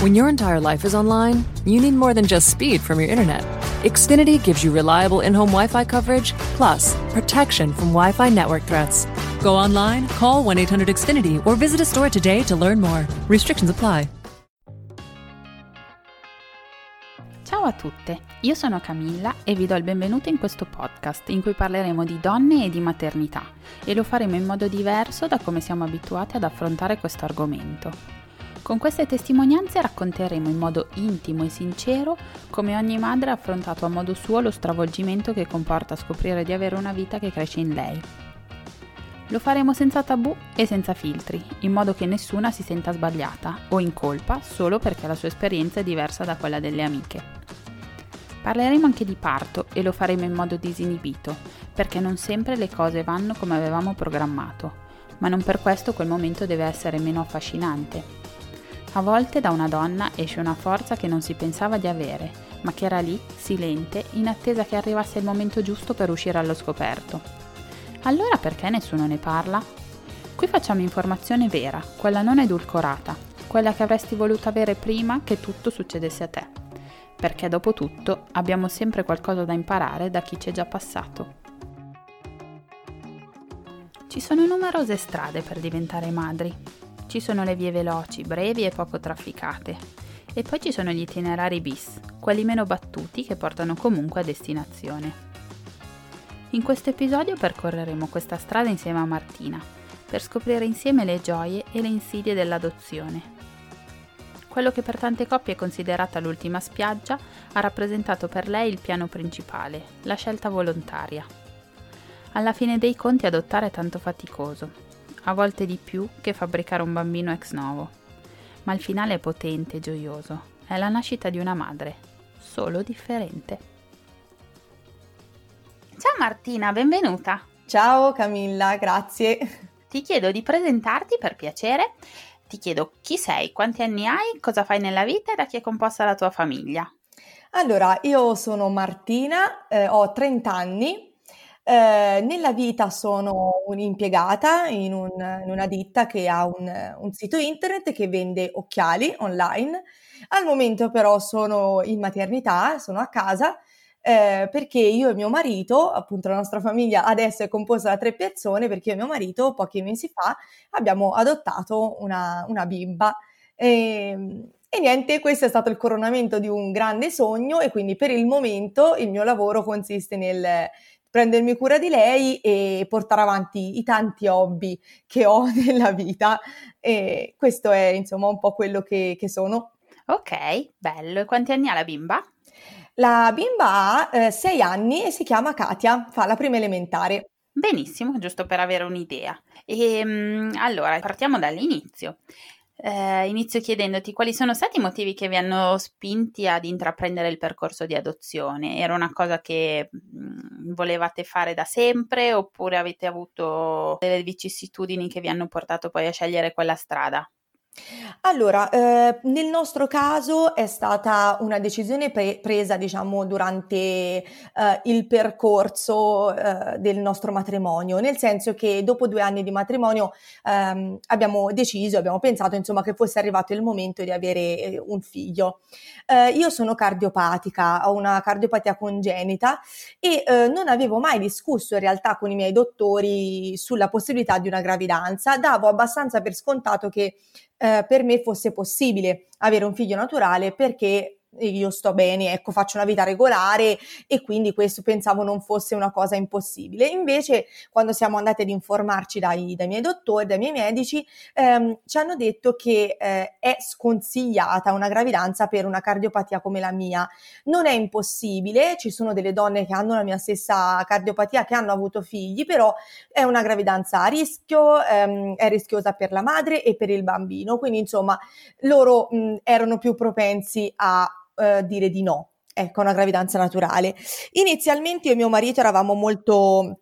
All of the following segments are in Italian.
When your entire life is online, you need more than just speed from your internet. Xfinity gives you reliable in home Wi Fi coverage, plus protection from Wi Fi network threats. Go online, call 1 800 Xfinity, or visit a store today to learn more. Restrictions apply. Ciao a tutte, io sono Camilla e vi do il benvenuto in questo podcast in cui parleremo di donne e di maternità e lo faremo in modo diverso da come siamo abituati ad affrontare questo argomento. Con queste testimonianze racconteremo in modo intimo e sincero come ogni madre ha affrontato a modo suo lo stravolgimento che comporta scoprire di avere una vita che cresce in lei. Lo faremo senza tabù e senza filtri, in modo che nessuna si senta sbagliata o in colpa solo perché la sua esperienza è diversa da quella delle amiche. Parleremo anche di parto e lo faremo in modo disinibito, perché non sempre le cose vanno come avevamo programmato, ma non per questo quel momento deve essere meno affascinante. A volte da una donna esce una forza che non si pensava di avere, ma che era lì, silente, in attesa che arrivasse il momento giusto per uscire allo scoperto. Allora perché nessuno ne parla? Qui facciamo informazione vera, quella non edulcorata, quella che avresti voluto avere prima che tutto succedesse a te perché dopo tutto abbiamo sempre qualcosa da imparare da chi ci è già passato. Ci sono numerose strade per diventare madri. Ci sono le vie veloci, brevi e poco trafficate. E poi ci sono gli itinerari bis, quelli meno battuti che portano comunque a destinazione. In questo episodio percorreremo questa strada insieme a Martina, per scoprire insieme le gioie e le insidie dell'adozione quello che per tante coppie è considerata l'ultima spiaggia ha rappresentato per lei il piano principale, la scelta volontaria. Alla fine dei conti adottare è tanto faticoso, a volte di più che fabbricare un bambino ex novo. Ma il finale è potente e gioioso, è la nascita di una madre, solo differente. Ciao Martina, benvenuta! Ciao Camilla, grazie. Ti chiedo di presentarti per piacere ti chiedo chi sei, quanti anni hai, cosa fai nella vita e da chi è composta la tua famiglia. Allora, io sono Martina, eh, ho 30 anni, eh, nella vita sono un'impiegata in, un, in, una ditta che ha un, un, sito internet che vende occhiali online. Al momento però sono in maternità, sono a casa eh, perché io e mio marito, appunto la nostra famiglia adesso è composta da tre persone, perché io e mio marito pochi mesi fa abbiamo adottato una, una bimba. E, ehm, e niente, questo è stato il coronamento di un grande sogno e quindi per il momento il mio lavoro consiste nel prendermi cura di lei e portare avanti i tanti hobby che ho nella vita. E questo è insomma un po' quello che, che sono. Ok, bello. E quanti anni ha la bimba? La bimba ha eh, sei anni e si chiama Katia, fa la prima elementare. Benissimo, giusto per avere un'idea. E, ehm, allora, partiamo dall'inizio. Eh, inizio chiedendoti quali sono stati i motivi che vi hanno spinti ad intraprendere il percorso di adozione. Era una cosa che mh, mm, volevate fare da sempre oppure avete avuto delle vicissitudini che vi hanno portato poi a scegliere quella strada? Allora, ehm, nel nostro caso è stata una decisione pre presa, diciamo, durante, ehm, il percorso, ehm, del nostro matrimonio, nel senso che dopo 2 anni di matrimonio, ehm, abbiamo deciso, abbiamo pensato insomma che fosse arrivato il momento di avere, ehm, un figlio. Ehm, io sono cardiopatica, ho una cardiopatia congenita e, ehm, non avevo mai discusso in realtà con i miei dottori sulla possibilità di una gravidanza, davo abbastanza per scontato che eh, per me fosse possibile avere un figlio naturale perché io sto bene, ecco, faccio una vita regolare e quindi questo pensavo non fosse una cosa impossibile. Invece, quando siamo andati ad informarci dai, dai miei dottori, dai miei medici, ehm, ci hanno detto che eh, è sconsigliata una gravidanza per una cardiopatia come la mia. Non è impossibile, ci sono delle donne che hanno la mia stessa cardiopatia, che hanno avuto figli, però è una gravidanza a rischio, ehm, è rischiosa per la madre e per il bambino. Quindi, insomma, loro mh, erano più propensi a eh, dire di no, ecco, una gravidanza naturale. Inizialmente io e mio marito eravamo molto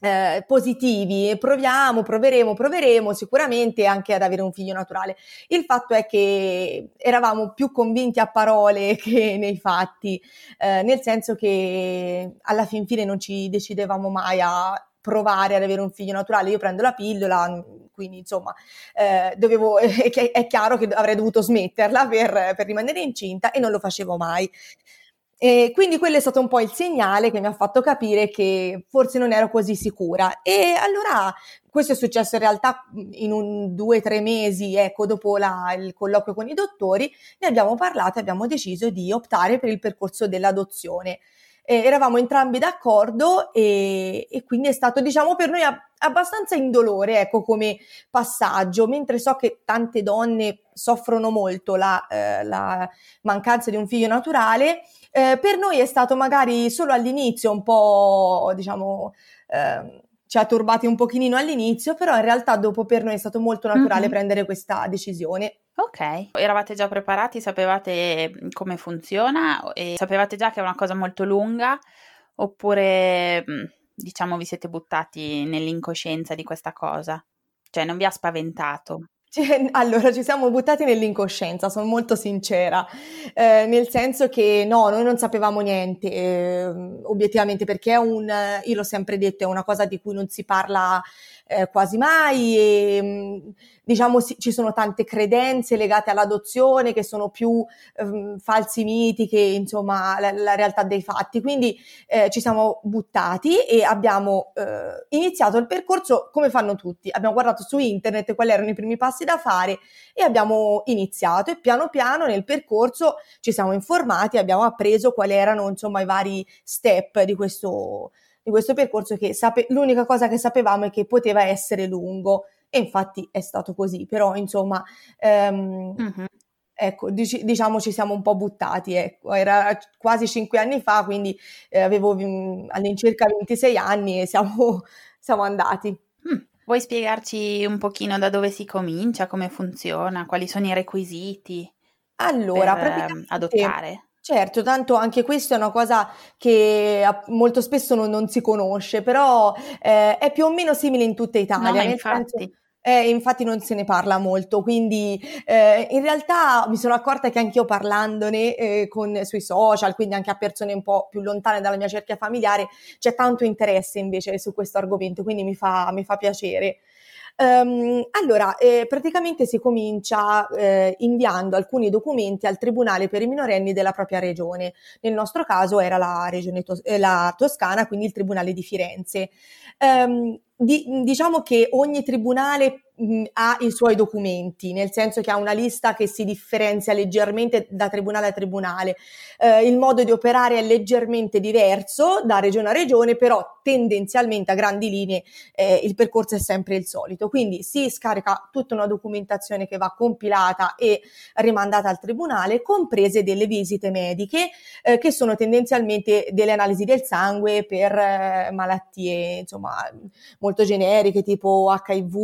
eh, positivi, proviamo, proveremo, proveremo sicuramente anche ad avere un figlio naturale. Il fatto è che eravamo più convinti a parole che nei fatti, eh, nel senso che alla fin fine non ci decidevamo mai a provare ad avere un figlio naturale. Io prendo la pillola, quindi insomma eh, dovevo, è chiaro che avrei dovuto smetterla per, per rimanere incinta e non lo facevo mai. E quindi quello è stato un po' il segnale che mi ha fatto capire che forse non ero così sicura. E allora questo è successo in realtà in un due o tre mesi, ecco, dopo la, il colloquio con i dottori, ne abbiamo parlato e abbiamo deciso di optare per il percorso dell'adozione. Eh, eravamo entrambi d'accordo e, e, quindi è stato, diciamo, per noi abbastanza indolore, ecco, come passaggio, mentre so che tante donne soffrono molto la, eh, la mancanza di un figlio naturale, eh, per noi è stato magari solo all'inizio un po', diciamo, eh, ci ha turbati un pochino all'inizio, però in realtà dopo per noi è stato molto naturale mm-hmm. prendere questa decisione. Ok, eravate già preparati, sapevate come funziona e sapevate già che è una cosa molto lunga oppure diciamo vi siete buttati nell'incoscienza di questa cosa? Cioè non vi ha spaventato? Cioè, allora, ci siamo buttati nell'incoscienza, sono molto sincera, eh, nel senso che no, noi non sapevamo niente, eh, obiettivamente, perché è un, io l'ho sempre detto, è una cosa di cui non si parla eh, quasi mai e mm, diciamo sì, ci sono tante credenze legate all'adozione che sono più eh, falsi miti che insomma la, la, realtà dei fatti. Quindi eh, ci siamo buttati e abbiamo eh, iniziato il percorso come fanno tutti. Abbiamo guardato su internet quali erano i primi passi da fare e abbiamo iniziato e piano piano nel percorso ci siamo informati, abbiamo appreso quali erano insomma i vari step di questo di questo percorso che sape- l'unica cosa che sapevamo è che poteva essere lungo e infatti è stato così, però insomma, ehm, uh-huh. ecco, dic- diciamo ci siamo un po' buttati, ecco. era quasi cinque anni fa, quindi eh, avevo mh, all'incirca 26 anni e siamo, siamo andati. Mm. Vuoi spiegarci un pochino da dove si comincia, come funziona, quali sono i requisiti? Allora, per ehm, adottare? Certo, tanto anche questo è una cosa che molto spesso non, non si conosce, però eh, è più o meno simile in tutta Italia. No, infatti. Senso, eh, infatti non se ne parla molto, quindi eh, in realtà mi sono accorta che anch'io parlandone eh, con, sui social, quindi anche a persone un po' più lontane dalla mia cerchia familiare, c'è tanto interesse invece su questo argomento, quindi mi fa, mi fa piacere. Um, allora, eh, praticamente si comincia eh, inviando alcuni documenti al Tribunale per i minorenni della propria regione. Nel nostro caso era la, regione tos- eh, la Toscana, quindi il Tribunale di Firenze. Um, di, diciamo che ogni tribunale mh, ha i suoi documenti, nel senso che ha una lista che si differenzia leggermente da tribunale a tribunale. Eh, il modo di operare è leggermente diverso da regione a regione, però tendenzialmente a grandi linee eh, il percorso è sempre il solito. Quindi si scarica tutta una documentazione che va compilata e rimandata al tribunale, comprese delle visite mediche eh, che sono tendenzialmente delle analisi del sangue per eh, malattie, insomma, molto generiche tipo HIV,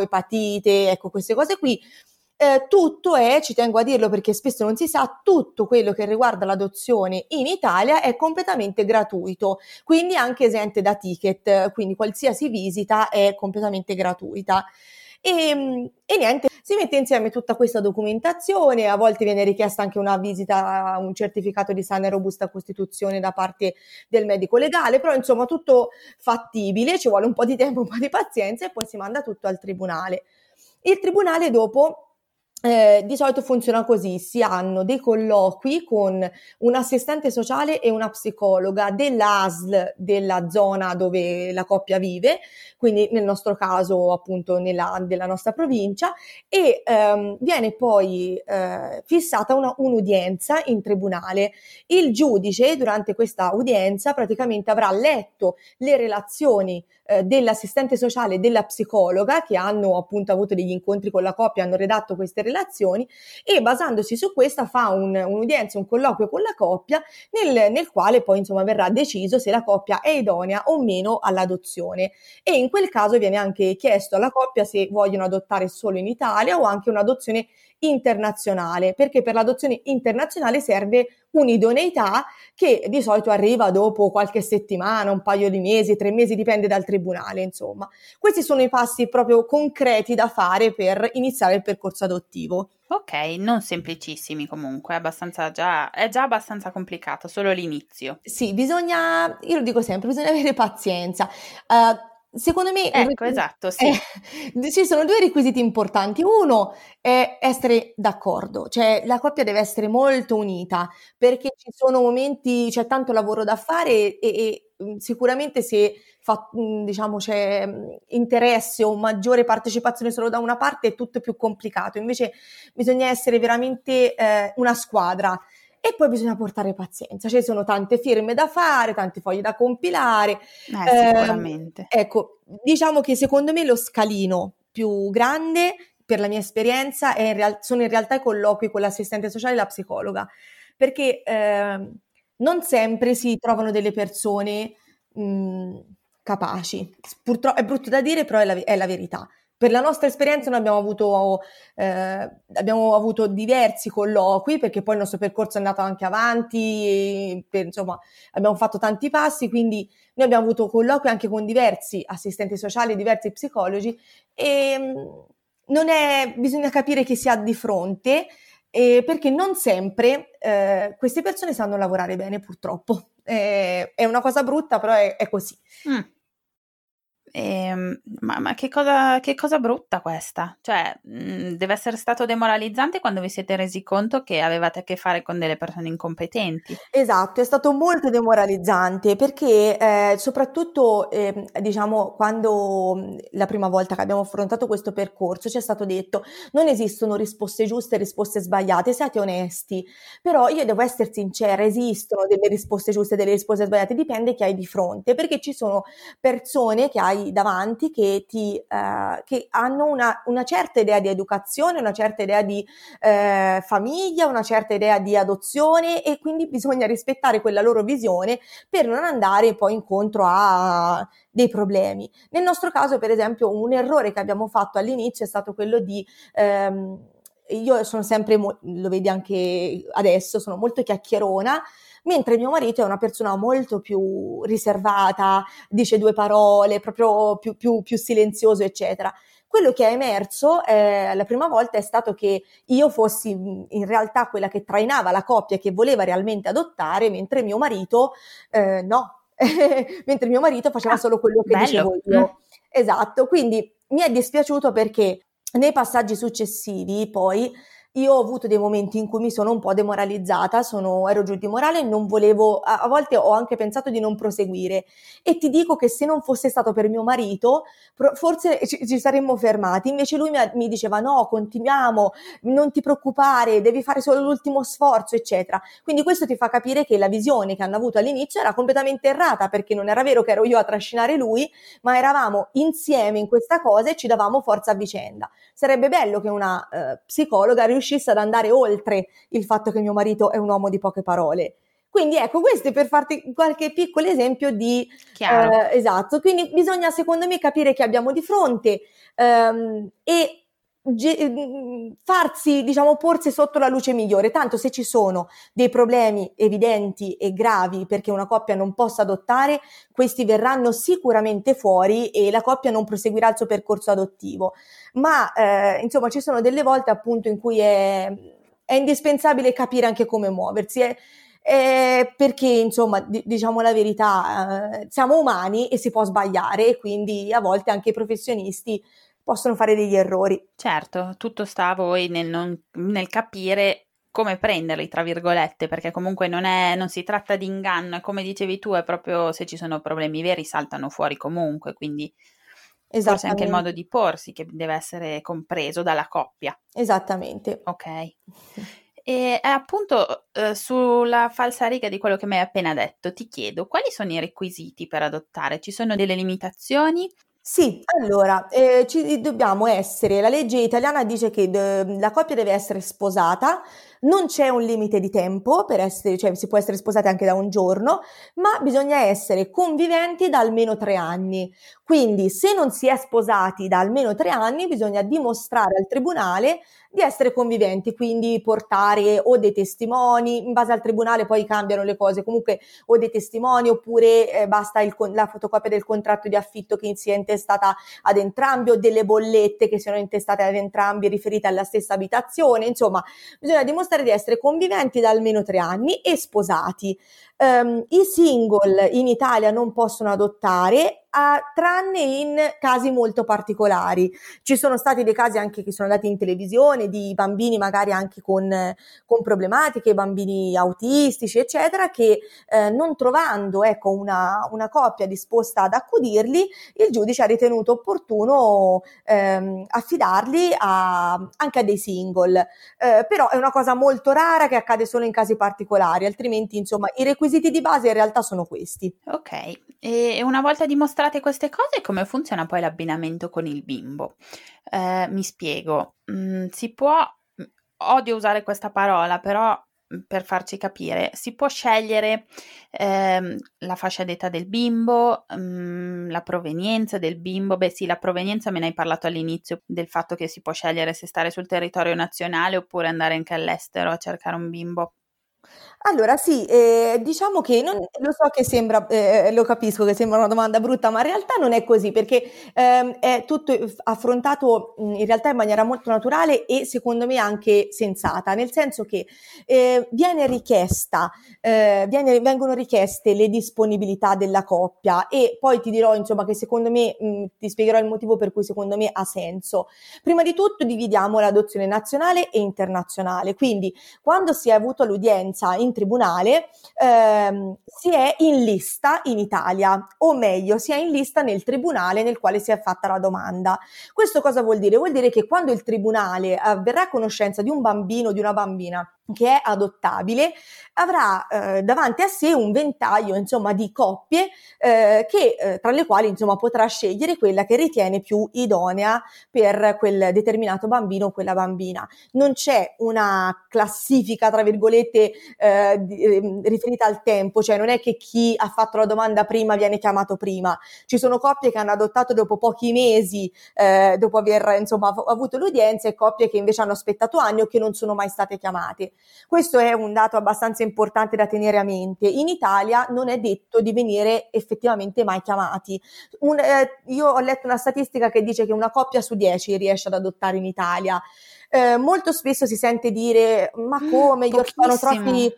epatite, ecco queste cose qui. Eh, tutto è, ci tengo a dirlo perché spesso non si sa, tutto quello che riguarda l'adozione in Italia è completamente gratuito, quindi anche esente da ticket, quindi qualsiasi visita è completamente gratuita. E, e, niente, si mette insieme tutta questa documentazione, a volte viene richiesta anche una visita, un certificato di sana e robusta costituzione da parte del medico legale, però insomma tutto fattibile, ci vuole un po' di tempo, un po' di pazienza e poi si manda tutto al tribunale. Il tribunale dopo eh, di solito funziona così, si hanno dei colloqui con un assistente sociale e una psicologa dell'ASL della zona dove la coppia vive, quindi nel nostro caso appunto nella, della nostra provincia, e ehm, viene poi eh, fissata una, un'udienza in tribunale. Il giudice durante questa udienza praticamente avrà letto le relazioni eh, dell'assistente sociale e della psicologa che hanno appunto avuto degli incontri con la coppia, hanno redatto queste relazioni e basandosi su questa fa un, un'udienza, un colloquio con la coppia nel, nel quale poi insomma verrà deciso se la coppia è idonea o meno all'adozione. E in quel caso viene anche chiesto alla coppia se vogliono adottare solo in Italia o anche un'adozione internazionale, perché per l'adozione internazionale serve un'idoneità che di solito arriva dopo qualche settimana, un paio di mesi, tre mesi, dipende dal tribunale, insomma. Questi sono i passi proprio concreti da fare per iniziare il percorso adottivo. Ok, non semplicissimi comunque, è, abbastanza già, è già abbastanza complicato, solo l'inizio. Sì, bisogna, io lo dico sempre, bisogna avere pazienza. Uh, Secondo me... Ecco, esatto, sì. Eh, ci sono due requisiti importanti. Uno è essere d'accordo, cioè la coppia deve essere molto unita perché ci sono momenti, c'è tanto lavoro da fare e, e mm, sicuramente se fa, mm, diciamo, c'è mm, interesse o maggiore partecipazione solo da una parte è tutto più complicato. Invece bisogna essere veramente eh, una squadra e poi bisogna portare pazienza, ci sono tante firme da fare, tanti fogli da compilare. Eh, sicuramente. Eh, ecco, diciamo che secondo me lo scalino più grande per la mia esperienza in real- sono in realtà i colloqui con l'assistente sociale e la psicologa, perché eh, non sempre si trovano delle persone mh, capaci. Purtroppo è brutto da dire, però è la, è la verità. Per la nostra esperienza noi abbiamo avuto, eh, abbiamo avuto diversi colloqui perché poi il nostro percorso è andato anche avanti, per, insomma abbiamo fatto tanti passi, quindi noi abbiamo avuto colloqui anche con diversi assistenti sociali, diversi psicologi e mm, è, bisogna capire chi si ha di fronte eh, perché non sempre eh, queste persone sanno lavorare bene purtroppo. Eh, è una cosa brutta però è, è così. Mm. Ehm, ma, ma che, cosa, che, cosa, brutta questa? Cioè, mh, mhmm, deve essere stato demoralizzante quando vi siete resi conto che avevate a che fare con delle persone incompetenti. Esatto, è stato molto demoralizzante perché eh, soprattutto, eh, diciamo, quando mhmm, la prima volta che abbiamo affrontato questo percorso ci è stato detto non esistono risposte giuste e risposte sbagliate, siate onesti. Però io devo essere sincera, esistono delle risposte giuste e delle risposte sbagliate, dipende chi hai di fronte, perché ci sono persone che hai davanti che, ti, eh, che hanno una, una, certa idea di educazione, una certa idea di eh, famiglia, una certa idea di adozione e quindi bisogna rispettare quella loro visione per non andare poi incontro a dei problemi. Nel nostro caso, per esempio, un errore che abbiamo fatto all'inizio è stato quello di... Ehm, io sono sempre, lo vedi anche adesso, sono molto chiacchierona, mentre mio marito è una persona molto più riservata, dice due parole, proprio più, più, più silenzioso, eccetera. Quello che è emerso eh, la prima volta è stato che io fossi in realtà quella che trainava la coppia che voleva realmente adottare, mentre mio marito eh, no, mentre mio marito faceva ah, solo quello che bello. dicevo io. Mm. Esatto, quindi mi è dispiaciuto perché nei passaggi successivi poi io ho avuto dei momenti in cui mi sono un po' demoralizzata, sono, ero giù di morale non volevo, a, a, volte ho anche pensato di non proseguire. E ti dico che se non fosse stato per mio marito, pro, forse ci, ci, saremmo fermati. Invece lui mi, mi, diceva: no, continuiamo, non ti preoccupare, devi fare solo l'ultimo sforzo, eccetera. Quindi questo ti fa capire che la visione che hanno avuto all'inizio era completamente errata, perché non era vero che ero io a trascinare lui, ma eravamo insieme in questa cosa e ci davamo forza a vicenda. Sarebbe bello che una eh, psicologa riuscisse riuscisse ad andare oltre il fatto che mio marito è un uomo di poche parole. Quindi ecco, questo è per farti qualche piccolo esempio di... Eh, esatto, quindi bisogna secondo me capire che abbiamo di fronte ehm, e ge- farsi, diciamo, porsi sotto la luce migliore. Tanto se ci sono dei problemi evidenti e gravi perché una coppia non possa adottare, questi verranno sicuramente fuori e la coppia non proseguirà il suo percorso adottivo ma eh, insomma ci sono delle volte appunto in cui è, è indispensabile capire anche come muoversi. È, è perché insomma d- diciamo la verità, eh, siamo umani e si può sbagliare e quindi a volte anche i professionisti possono fare degli errori. Certo, tutto sta a voi nel, non, nel capire come prenderli, tra virgolette, perché comunque non, è, non si tratta di inganno, e come dicevi tu, è proprio se ci sono problemi veri saltano fuori comunque, quindi Forse anche il modo di porsi che deve essere compreso dalla coppia. Esattamente. Ok. E appunto eh, sulla falsa riga di quello che mi hai appena detto, ti chiedo quali sono i requisiti per adottare? Ci sono delle limitazioni? Sì, allora, eh, ci dobbiamo essere, la legge italiana dice che de, la coppia deve essere sposata, non c'è un limite di tempo per essere, cioè si può essere sposati anche da un giorno, ma bisogna essere conviventi da almeno tre anni. Quindi se non si è sposati da almeno tre anni, bisogna dimostrare al tribunale di essere conviventi, quindi portare o dei testimoni, in base al tribunale poi cambiano le cose, comunque o dei testimoni oppure eh, basta il, la fotocopia del contratto di affitto che sia intestata ad entrambi o delle bollette che siano intestate ad entrambi riferite alla stessa abitazione, insomma bisogna dimostrare di essere conviventi da almeno tre anni e sposati. Um, I single in Italia non possono adottare a, tranne in casi molto particolari. Ci sono stati dei casi anche che sono andati in televisione di bambini magari anche con, con problematiche, bambini autistici, eccetera, che eh, non trovando ecco, una, una coppia disposta ad accudirli, il giudice ha ritenuto opportuno ehm, affidarli a, anche a dei single. Eh, però è una cosa molto rara che accade solo in casi particolari, altrimenti insomma i requisiti di base in realtà sono questi. Ok, e una volta dimostrate queste cose, come funziona poi l'abbinamento con il bimbo? Eh, mi spiego, mm, si può, mm, odio usare questa parola, però mm, per farci capire, si può scegliere ehm, la fascia d'età del bimbo, mh, la provenienza del bimbo. Beh, sì, la provenienza me ne hai parlato all'inizio del fatto che si può scegliere se stare sul territorio nazionale oppure andare anche all'estero a cercare un bimbo. Allora sì, ehm, diciamo che non lo so che sembra ehm, lo capisco che sembra una domanda brutta, ma in realtà non è così perché, ehm, è tutto affrontato, in realtà in maniera molto naturale e secondo me anche sensata, nel senso che, ehm, viene richiesta ehm, viene vengono richieste le disponibilità della coppia e poi ti dirò insomma che secondo me mhmm, ti spiegherò il motivo per cui secondo me ha senso. Prima di tutto dividiamo l'adozione nazionale e internazionale, quindi quando si è avuto l'udienza in tribunale ehm, si è in lista in Italia, o meglio, si è in lista nel tribunale nel quale si è fatta la domanda. Questo cosa vuol dire? Vuol dire che quando il tribunale avverrà a conoscenza di un bambino o di una bambina che è adottabile, avrà eh, davanti a sé un ventaglio insomma di coppie eh, che, eh, tra le quali insomma potrà scegliere quella che ritiene più idonea per quel determinato bambino o quella bambina. Non c'è una classifica tra virgolette eh, ehm, riferita al tempo, cioè non è che chi ha fatto la domanda prima viene chiamato prima. Ci sono coppie che hanno adottato dopo pochi mesi eh, dopo aver insomma avuto l'udienza e coppie che invece hanno aspettato anni o che non sono mai state chiamate. Questo è un dato abbastanza importante da tenere a mente. In Italia non è detto di venire effettivamente mai chiamati. Un, eh, io ho letto una statistica che dice che una coppia su dieci riesce ad adottare in Italia. Eh, molto spesso si sente dire ma mm, come gli orfanotrofi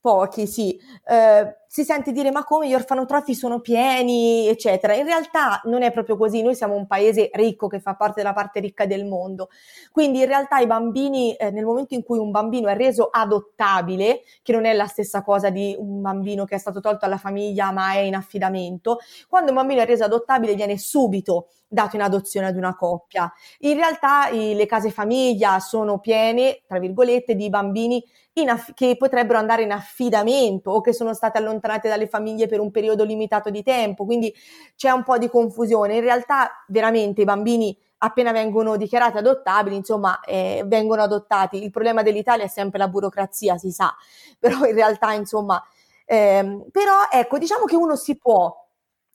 Pochi, sì. Eh, si sente dire ma come gli orfanotrofi sono pieni, eccetera. In realtà non è proprio così, noi siamo un paese ricco che fa parte della parte ricca del mondo. Quindi in realtà i bambini, eh, nel momento in cui un bambino è reso adottabile, che non è la stessa cosa di un bambino che è stato tolto alla famiglia ma è in affidamento, quando un bambino è reso adottabile viene subito dato in adozione ad una coppia. In realtà i, le case famiglia sono piene, tra virgolette, di bambini aff- che potrebbero andare in affidamento o che sono state allontanate dalle famiglie per un periodo limitato di tempo, quindi c'è un po' di confusione. In realtà veramente i bambini appena vengono dichiarati adottabili, insomma, eh, vengono adottati. Il problema dell'Italia è sempre la burocrazia, si sa, però in realtà, insomma, ehm, però ecco, diciamo che uno si può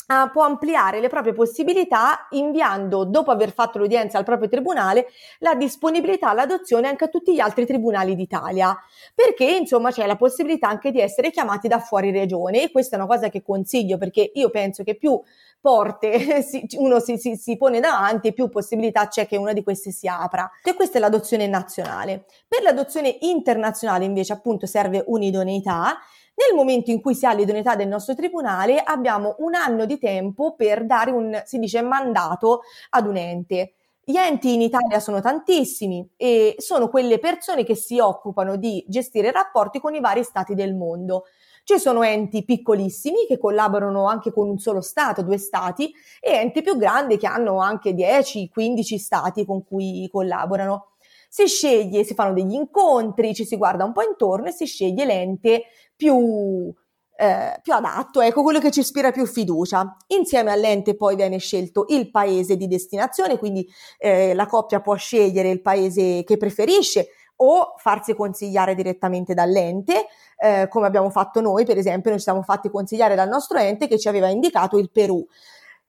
Uh, può ampliare le proprie possibilità inviando, dopo aver fatto l'udienza al proprio tribunale, la disponibilità all'adozione anche a tutti gli altri tribunali d'Italia, perché insomma c'è la possibilità anche di essere chiamati da fuori regione e questa è una cosa che consiglio perché io penso che più porte uno si, si, si pone davanti, più possibilità c'è che una di queste si apra. E questa è l'adozione nazionale. Per l'adozione internazionale invece appunto serve un'idoneità nel momento in cui si ha l'idoneità del nostro tribunale, abbiamo un anno di tempo per dare un, si dice, mandato ad un ente. Gli enti in Italia sono tantissimi e sono quelle persone che si occupano di gestire rapporti con i vari stati del mondo. Ci sono enti piccolissimi che collaborano anche con un solo Stato, due Stati, e enti più grandi che hanno anche 10-15 Stati con cui collaborano. Si sceglie, si fanno degli incontri, ci si guarda un po' intorno e si sceglie l'ente più, eh, più adatto, ecco quello che ci ispira più fiducia. Insieme all'ente poi viene scelto il paese di destinazione, quindi eh, la coppia può scegliere il paese che preferisce o farsi consigliare direttamente dall'ente, eh, come abbiamo fatto noi, per esempio, noi ci siamo fatti consigliare dal nostro ente che ci aveva indicato il Perù.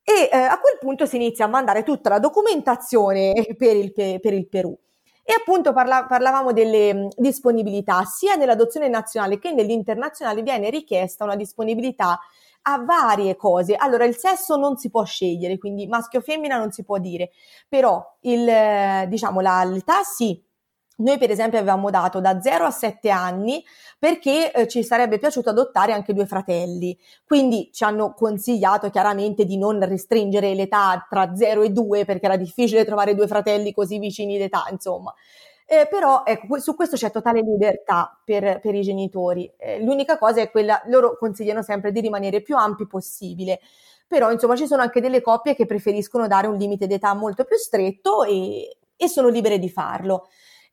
E eh, a quel punto si inizia a mandare tutta la documentazione per il, per il Perù. E appunto parla- parlavamo delle mh, disponibilità, sia nell'adozione nazionale che nell'internazionale viene richiesta una disponibilità a varie cose. Allora, il sesso non si può scegliere, quindi maschio o femmina non si può dire, però il, diciamo, la, l'età sì, Noi per esempio avevamo dato da 0 a 7 anni perché eh, ci sarebbe piaciuto adottare anche due fratelli, quindi ci hanno consigliato chiaramente di non restringere l'età tra 0 e 2 perché era difficile trovare due fratelli così vicini d'età, insomma. Eh, però ecco, su questo c'è totale libertà per, per i genitori. Eh, l'unica cosa è quella, loro consigliano sempre di rimanere più ampi possibile. Però insomma ci sono anche delle coppie che preferiscono dare un limite d'età molto più stretto e, e sono libere di farlo.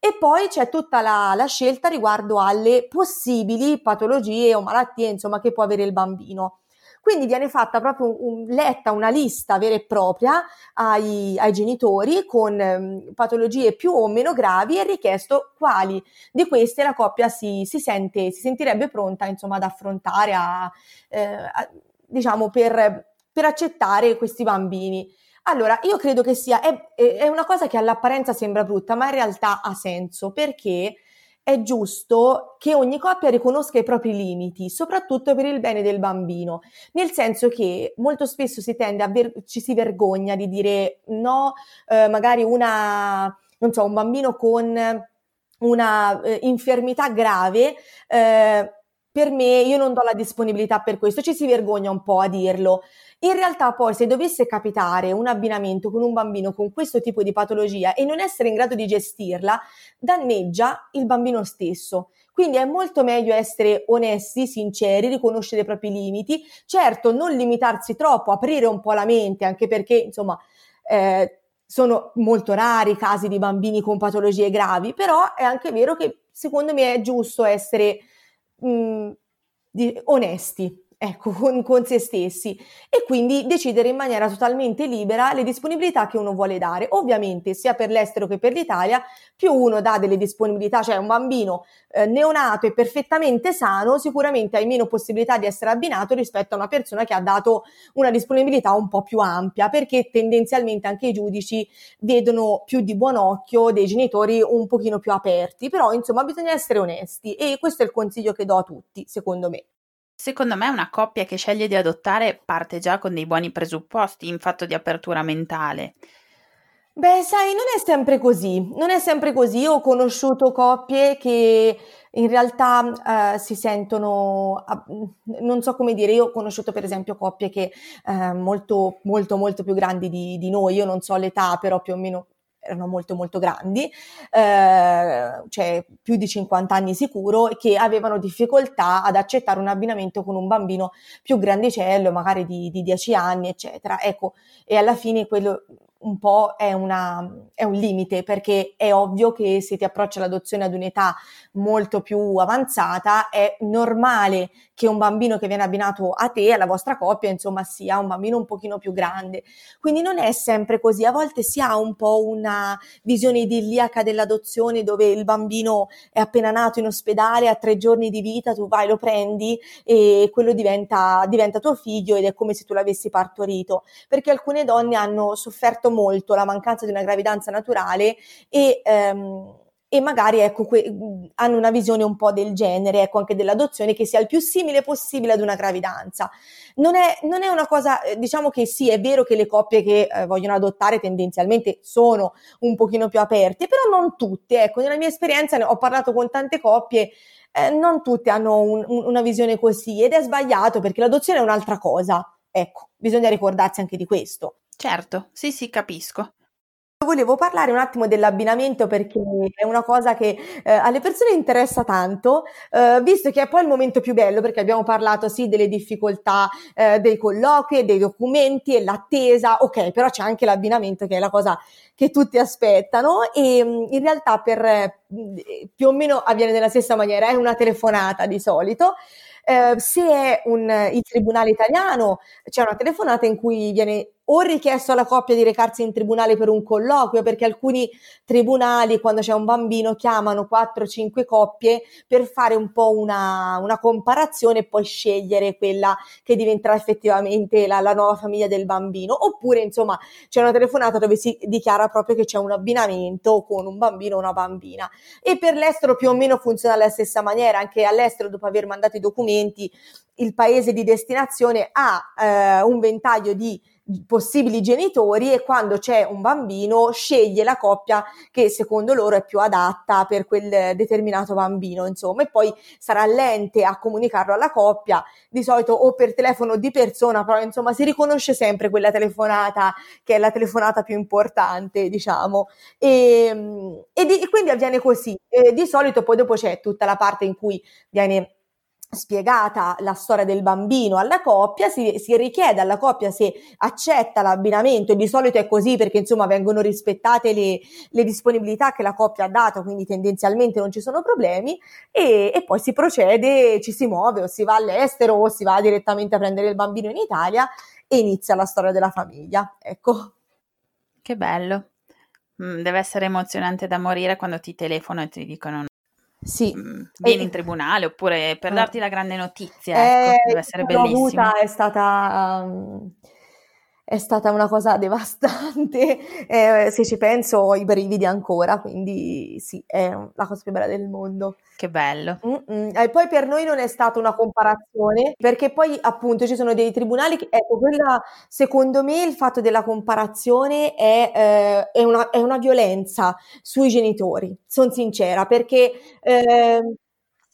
E poi c'è tutta la, la, scelta riguardo alle possibili patologie o malattie, insomma, che può avere il bambino. Quindi viene fatta proprio un, letta una lista vera e propria ai, ai genitori con um, patologie più o meno gravi e richiesto quali di queste la coppia si, si, sente, si sentirebbe pronta insomma, ad affrontare, a, eh, a, diciamo, per, per accettare questi bambini. Allora, io credo che sia, è, è, una cosa che all'apparenza sembra brutta, ma in realtà ha senso perché è giusto che ogni coppia riconosca i propri limiti, soprattutto per il bene del bambino, nel senso che molto spesso si tende a ver- ci si vergogna di dire no, eh, magari una, non so, un bambino con una eh, infermità grave, eh, per me io non do la disponibilità per questo, ci si vergogna un po' a dirlo. In realtà poi se dovesse capitare un abbinamento con un bambino con questo tipo di patologia e non essere in grado di gestirla, danneggia il bambino stesso. Quindi è molto meglio essere onesti, sinceri, riconoscere i propri limiti, certo non limitarsi troppo, aprire un po' la mente, anche perché insomma eh, sono molto rari i casi di bambini con patologie gravi, però è anche vero che secondo me è giusto essere mh, mm, di, onesti ecco, con, con, se stessi e quindi decidere in maniera totalmente libera le disponibilità che uno vuole dare. Ovviamente sia per l'estero che per l'Italia, più uno dà delle disponibilità, cioè un bambino eh, neonato e perfettamente sano, sicuramente hai meno possibilità di essere abbinato rispetto a una persona che ha dato una disponibilità un po' più ampia, perché tendenzialmente anche i giudici vedono più di buon occhio dei genitori un pochino più aperti, però insomma bisogna essere onesti e questo è il consiglio che do a tutti, secondo me. Secondo me una coppia che sceglie di adottare parte già con dei buoni presupposti in fatto di apertura mentale. Beh, sai, non è sempre così, non è sempre così. Io ho conosciuto coppie che in realtà eh, si sentono, non so come dire, io ho conosciuto per esempio coppie che eh, molto, molto, molto più grandi di, di noi, io non so l'età, però più o meno erano molto molto grandi, eh, cioè più di 50 anni sicuro, che avevano difficoltà ad accettare un abbinamento con un bambino più grandicello, magari di, di 10 anni, eccetera. Ecco, e alla fine quello un po' è, una, è, un limite perché è ovvio che se ti approcci all'adozione ad un'età molto più avanzata è normale che un bambino che viene abbinato a te, alla vostra coppia, insomma, sia un bambino un pochino più grande. Quindi non è sempre così, a volte si ha un po' una visione idilliaca dell'adozione dove il bambino è appena nato in ospedale, ha tre giorni di vita, tu vai, lo prendi e quello diventa, diventa tuo figlio ed è come se tu l'avessi partorito, perché alcune donne hanno sofferto molto la mancanza di una gravidanza naturale e ehm, e magari ecco, que- hanno una visione un po' del genere, ecco, anche dell'adozione, che sia il più simile possibile ad una gravidanza. Non è, non è una cosa, eh, diciamo che sì, è vero che le coppie che eh, vogliono adottare tendenzialmente sono un pochino più aperte, però non tutte, ecco, nella mia esperienza ho parlato con tante coppie, eh, non tutte hanno un, un, una visione così ed è sbagliato perché l'adozione è un'altra cosa, ecco, bisogna ricordarsi anche di questo. Certo, sì, sì, capisco. Volevo parlare un attimo dell'abbinamento perché è una cosa che eh, alle persone interessa tanto, eh, visto che è poi il momento più bello perché abbiamo parlato sì delle difficoltà eh, dei colloqui, dei documenti e l'attesa, ok, però c'è anche l'abbinamento che è la cosa che tutti aspettano e mm, in realtà per più o meno avviene nella stessa maniera, è una telefonata di solito. Eh, se è un, il tribunale italiano, c'è una telefonata in cui viene o richiesto alla coppia di recarsi in tribunale per un colloquio, perché alcuni tribunali, quando c'è un bambino, chiamano 4-5 coppie per fare un po' una, una, comparazione e poi scegliere quella che diventerà effettivamente la, la, nuova famiglia del bambino. Oppure, insomma, c'è una telefonata dove si dichiara proprio che c'è un abbinamento con un bambino o una bambina. E per l'estero più o meno funziona alla stessa maniera, anche all'estero, dopo aver mandato i documenti, il paese di destinazione ha eh, un ventaglio di possibili genitori e quando c'è un bambino sceglie la coppia che secondo loro è più adatta per quel determinato bambino, insomma, e poi sarà lente a comunicarlo alla coppia, di solito o per telefono o di persona, però insomma si riconosce sempre quella telefonata che è la telefonata più importante, diciamo. E, e, di, e quindi avviene così. E di solito poi dopo c'è tutta la parte in cui viene spiegata la storia del bambino alla coppia, si, si, richiede alla coppia se accetta l'abbinamento e di solito è così perché insomma vengono rispettate le, le disponibilità che la coppia ha dato, quindi tendenzialmente non ci sono problemi e, e, poi si procede, ci si muove o si va all'estero o si va direttamente a prendere il bambino in Italia e inizia la storia della famiglia. Ecco. Che bello. Mm, deve essere emozionante da morire quando ti telefono e ti dicono sì. Mm, vieni e... in tribunale oppure per eh. darti la grande notizia, ecco, eh, deve essere bellissimo. È stata um, è stata una cosa devastante, eh, se ci penso ho i brividi ancora, quindi sì, è la cosa più bella del mondo. Che bello. E poi per noi non è stata una comparazione, perché poi appunto ci sono dei tribunali, che, ecco, quella, secondo me il fatto della comparazione è, eh, è, una, è una, violenza sui genitori, sono sincera, perché... Eh,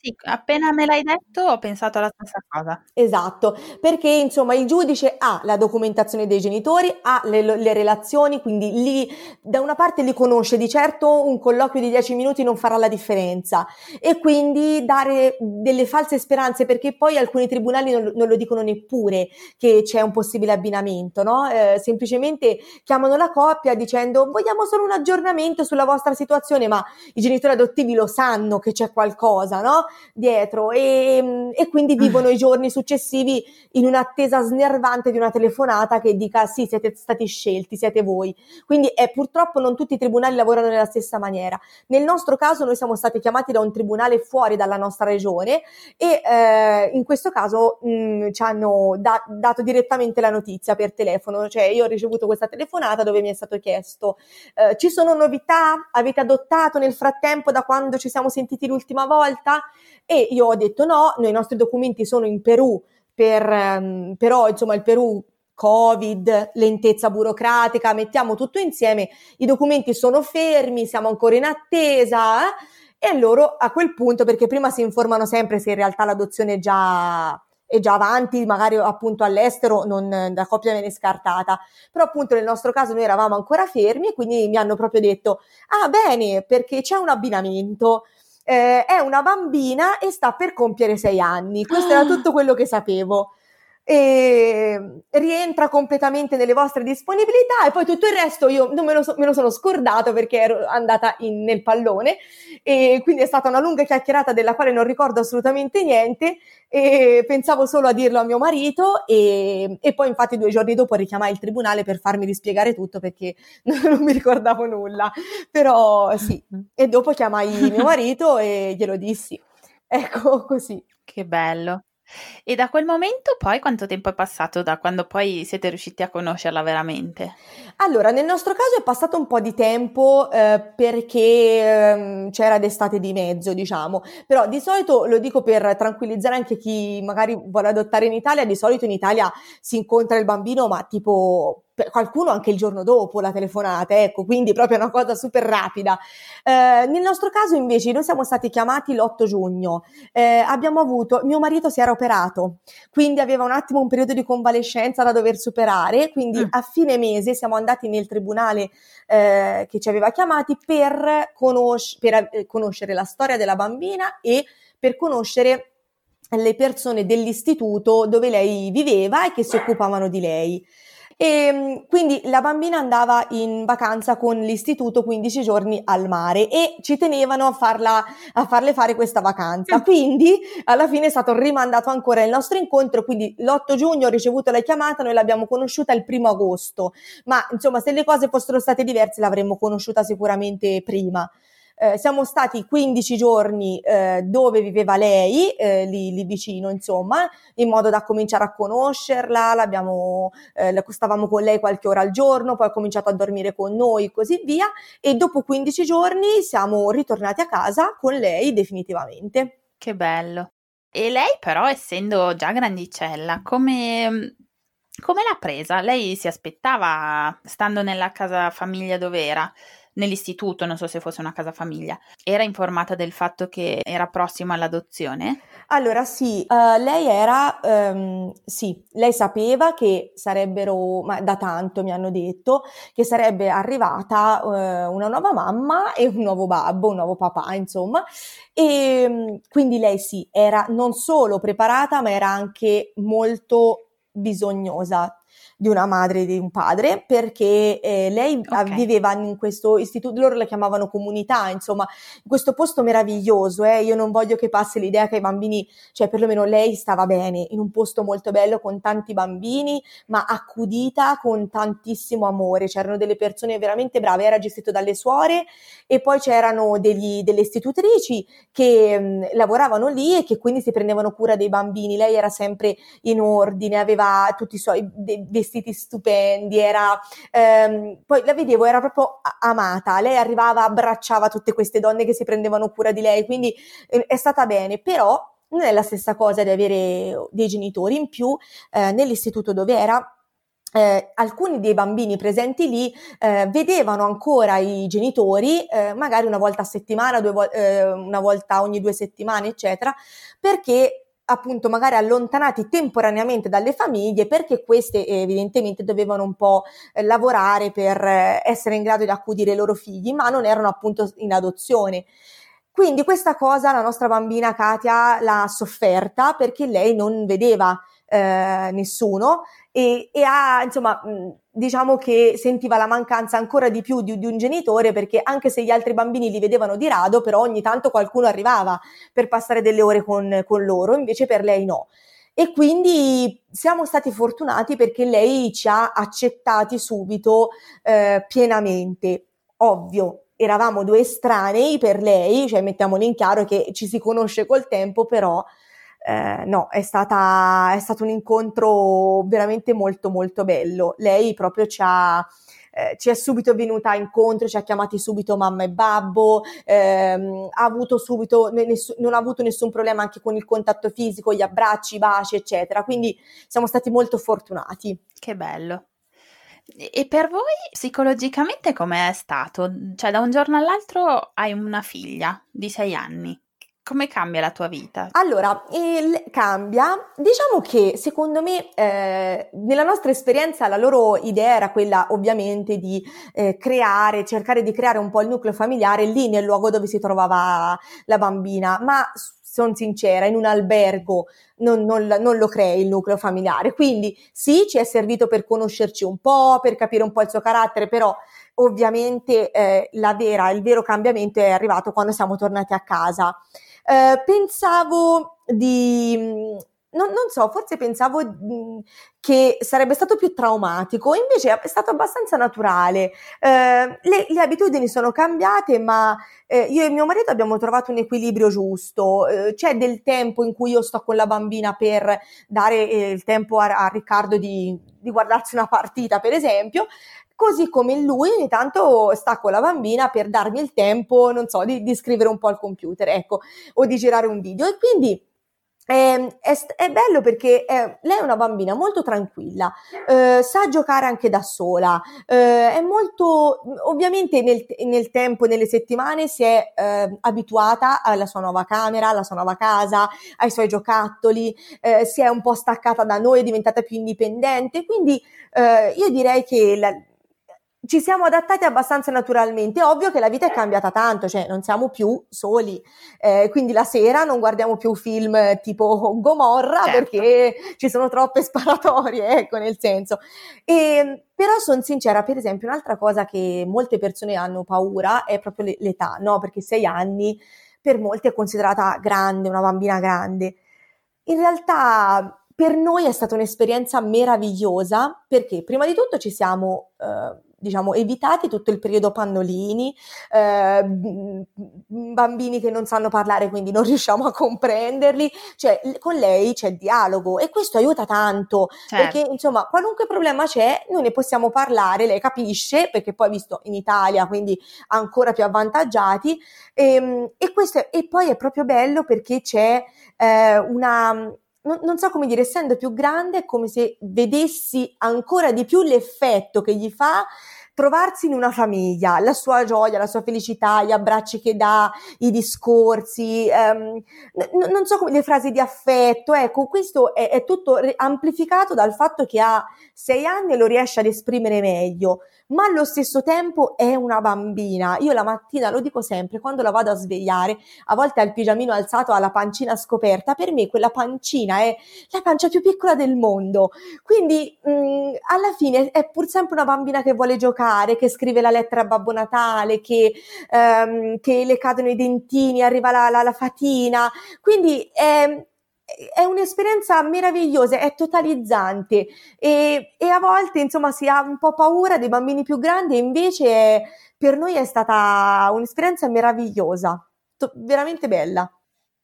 sì, appena me l'hai detto ho pensato alla stessa cosa. Esatto, perché insomma il giudice ha la documentazione dei genitori, ha le, le relazioni, quindi lì da una parte li conosce, di certo un colloquio di 10 minuti non farà la differenza e quindi dare delle false speranze perché poi alcuni tribunali non, non lo dicono neppure che c'è un possibile abbinamento, no? Eh, semplicemente chiamano la coppia dicendo vogliamo solo un aggiornamento sulla vostra situazione, ma i genitori adottivi lo sanno che c'è qualcosa, no? Dietro e, e quindi vivono i giorni successivi in un'attesa snervante di una telefonata che dica sì, siete stati scelti, siete voi. Quindi è, purtroppo non tutti i tribunali lavorano nella stessa maniera. Nel nostro caso noi siamo stati chiamati da un tribunale fuori dalla nostra regione e eh, in questo caso mh, ci hanno da- dato direttamente la notizia per telefono, cioè io ho ricevuto questa telefonata dove mi è stato chiesto eh, ci sono novità? Avete adottato nel frattempo da quando ci siamo sentiti l'ultima volta? E io ho detto no, noi, i nostri documenti sono in Perù, per, um, però insomma il Perù Covid, lentezza burocratica, mettiamo tutto insieme, i documenti sono fermi, siamo ancora in attesa. Eh? E loro a quel punto, perché prima si informano sempre se in realtà l'adozione è già, è già avanti, magari appunto all'estero non, la coppia viene scartata, però appunto nel nostro caso noi eravamo ancora fermi e quindi mi hanno proprio detto, ah bene, perché c'è un abbinamento eh, è una bambina e sta per compiere sei anni. Questo era tutto quello che sapevo e rientra completamente nelle vostre disponibilità e poi tutto il resto io non me lo, so, me lo sono scordato perché ero andata in, nel pallone e quindi è stata una lunga chiacchierata della quale non ricordo assolutamente niente e pensavo solo a dirlo a mio marito e, e poi infatti due giorni dopo richiamai il tribunale per farmi rispiegare tutto perché non mi ricordavo nulla. Però sì e dopo chiamai mio marito e glielo dissi. Ecco così. Che bello e da quel momento poi quanto tempo è passato da quando poi siete riusciti a conoscerla veramente? Allora, nel nostro caso è passato un po' di tempo eh, perché eh, c'era d'estate di mezzo, diciamo, però di solito lo dico per tranquillizzare anche chi magari vuole adottare in Italia, di solito in Italia si incontra il bambino ma tipo qualcuno anche il giorno dopo la telefonata, ecco, quindi proprio una cosa super rapida. Eh, nel nostro caso invece noi siamo stati chiamati l'8 giugno, eh, abbiamo avuto, mio marito si era operato, quindi aveva un attimo un periodo di convalescenza da dover superare, quindi mm. a fine mese siamo andati nel tribunale eh, che ci aveva chiamati per, conosc- per eh, conoscere la storia della bambina e per conoscere le persone dell'istituto dove lei viveva e che si occupavano di lei. E ehm, quindi la bambina andava in vacanza con l'istituto 15 giorni al mare e ci tenevano a, farla, a farle fare questa vacanza. Quindi alla fine è stato rimandato ancora il nostro incontro, quindi l'8 giugno ho ricevuto la chiamata, noi l'abbiamo conosciuta il primo agosto, ma insomma se le cose fossero state diverse l'avremmo conosciuta sicuramente prima. Eh, siamo stati 15 giorni eh, dove viveva lei, eh, lì, lì, vicino, insomma, in modo da cominciare a conoscerla, l'abbiamo, eh, stavamo con lei qualche ora al giorno, poi ha cominciato a dormire con noi, così via, e dopo 15 giorni siamo ritornati a casa con lei definitivamente. Che bello. E lei però, essendo già grandicella, come Come l'ha presa? Lei si aspettava, stando nella casa famiglia dove era, nell'istituto, non so se fosse una casa famiglia, era informata del fatto che era prossima all'adozione? Allora sì, uh, lei era, um, sì, lei sapeva che sarebbero, ma da tanto mi hanno detto, che sarebbe arrivata uh, una nuova mamma e un nuovo babbo, un nuovo papà, insomma, e um, quindi lei sì, era non solo preparata, ma era anche molto bisognosa di una madre e di un padre perché eh, lei okay. viveva in questo istituto, loro la chiamavano comunità, insomma, in questo posto meraviglioso, eh, io non voglio che passi l'idea che i bambini, cioè perlomeno lei stava bene, in un posto molto bello con tanti bambini, ma accudita con tantissimo amore, c'erano delle persone veramente brave, era gestito dalle suore e poi c'erano degli, delle istitutrici che mh, lavoravano lì e che quindi si prendevano cura dei bambini, lei era sempre in ordine, aveva tutti i suoi vestiti vestiti stupendi, era, ehm, poi la vedevo, era proprio amata, lei arrivava, abbracciava tutte queste donne che si prendevano cura di lei, quindi eh, è stata bene, però non è la stessa cosa di avere dei genitori in più eh, nell'istituto dove era. Eh, alcuni dei bambini presenti lì eh, vedevano ancora i genitori, eh, magari una volta a settimana, vo- eh, una volta ogni due settimane, eccetera, perché appunto magari allontanati temporaneamente dalle famiglie perché queste evidentemente dovevano un po' eh, lavorare per eh, essere in grado di accudire i loro figli, ma non erano appunto in adozione. Quindi questa cosa la nostra bambina Katia l'ha sofferta perché lei non vedeva eh, nessuno e, e, ha, insomma, diciamo che sentiva la mancanza ancora di più di, di, un genitore perché anche se gli altri bambini li vedevano di rado, però ogni tanto qualcuno arrivava per passare delle ore con, con loro, invece per lei no. E quindi siamo stati fortunati perché lei ci ha accettati subito eh, pienamente. Ovvio, eravamo due estranei per lei, cioè mettiamolo in chiaro che ci si conosce col tempo, però eh, no, è, stata, è stato un incontro veramente molto molto bello. Lei proprio ci ha, eh, ci è subito venuta incontro, ci ha chiamati subito mamma e babbo, ehm, ha subito, ness- non ha avuto nessun problema anche con il contatto fisico, gli abbracci, i baci, eccetera. Quindi siamo stati molto fortunati. Che bello. E per voi psicologicamente com'è stato? Cioè, da un giorno all'altro hai una figlia di sei anni come cambia la tua vita? Allora, il, cambia. Diciamo che secondo me eh, nella nostra esperienza la loro idea era quella ovviamente di eh, creare, cercare di creare un po' il nucleo familiare lì nel luogo dove si trovava la bambina, ma sono sincera, in un albergo non, non, non, lo crei il nucleo familiare. Quindi sì, ci è servito per conoscerci un po', per capire un po' il suo carattere, però ovviamente eh, la vera, il vero cambiamento è arrivato quando siamo tornati a casa. Eh, pensavo di non, non, so, forse pensavo mh, che sarebbe stato più traumatico, invece è stato abbastanza naturale. Eh, le, le, abitudini sono cambiate, ma eh, io e mio marito abbiamo trovato un equilibrio giusto. Eh, c'è del tempo in cui io sto con la bambina per dare eh, il tempo a, a Riccardo di, di guardarsi una partita, per esempio, così come lui ogni tanto sta con la bambina per darmi il tempo, non so, di, di scrivere un po' al computer, ecco, o di girare un video. E quindi eh, è, è, bello perché eh, lei è una bambina molto tranquilla, eh, sa giocare anche da sola, eh, è molto, ovviamente nel, nel, tempo, nelle settimane si è eh, abituata alla sua nuova camera, alla sua nuova casa, ai suoi giocattoli, eh, si è un po' staccata da noi, è diventata più indipendente, quindi io direi che la, ci siamo adattati abbastanza naturalmente. È ovvio che la vita è cambiata tanto, cioè non siamo più soli. Eh, quindi la sera non guardiamo più film tipo Gomorra certo. perché ci sono troppe sparatorie, ecco nel senso. E, però sono sincera, per esempio, un'altra cosa che molte persone hanno paura è proprio l'età, no? Perché sei anni per molti è considerata grande, una bambina grande. In realtà per noi è stata un'esperienza meravigliosa perché prima di tutto ci siamo eh, diciamo, evitati tutto il periodo pannolini, eh, bambini che non sanno parlare quindi non riusciamo a comprenderli, cioè con lei c'è dialogo e questo aiuta tanto certo. perché insomma qualunque problema c'è noi ne possiamo parlare, lei capisce perché poi visto in Italia quindi ancora più avvantaggiati e, ehm, e, questo, e poi è proprio bello perché c'è eh, una non, non, so come dire, essendo più grande è come se vedessi ancora di più l'effetto che gli fa trovarsi in una famiglia, la sua gioia, la sua felicità, gli abbracci che dà, i discorsi, ehm, n- non so come le frasi di affetto, ecco, questo è, è tutto amplificato dal fatto che ha sei anni e lo riesce ad esprimere meglio ma allo stesso tempo è una bambina. Io la mattina lo dico sempre, quando la vado a svegliare, a volte ha il pigiamino alzato, ha la pancina scoperta, per me quella pancina è la pancia più piccola del mondo. Quindi mh, mm, alla fine è pur sempre una bambina che vuole giocare, che scrive la lettera a Babbo Natale, che, ehm, che le cadono i dentini, arriva la, la, la fatina. Quindi è, è un'esperienza meravigliosa, è totalizzante e, e, a volte insomma si ha un po' paura dei bambini più grandi e invece per noi è stata un'esperienza meravigliosa, to- veramente bella.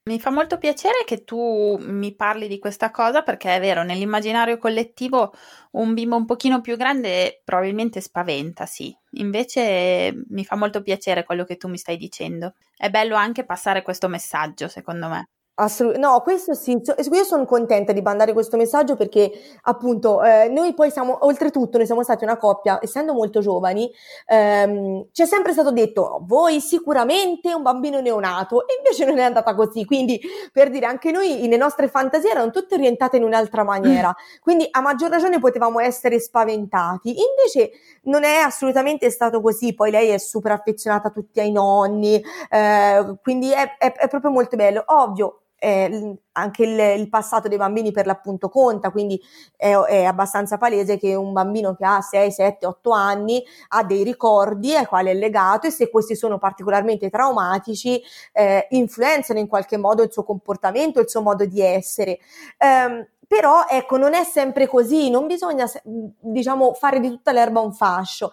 Mi fa molto piacere che tu mi parli di questa cosa perché è vero, nell'immaginario collettivo un bimbo un pochino più grande probabilmente spaventa, sì. Invece mi fa molto piacere quello che tu mi stai dicendo. È bello anche passare questo messaggio, secondo me. Assolut- no, questo sì, io sono contenta di mandare questo messaggio perché appunto eh, noi poi siamo, oltretutto noi siamo stati una coppia, essendo molto giovani, ehm, ci è sempre stato detto voi sicuramente un bambino neonato e invece non è andata così, quindi per dire anche noi le nostre fantasie erano tutte orientate in un'altra maniera, quindi a maggior ragione potevamo essere spaventati, invece non è assolutamente stato così, poi lei è super affezionata a tutti ai nonni, eh, quindi è, è, è proprio molto bello, ovvio eh, anche il, il, passato dei bambini per l'appunto conta, quindi è, è, abbastanza palese che un bambino che ha 6, 7, 8 anni ha dei ricordi ai quali è legato e se questi sono particolarmente traumatici eh, influenzano in qualche modo il suo comportamento, il suo modo di essere. Um, però ecco, non è sempre così, non bisogna diciamo fare di tutta l'erba un fascio,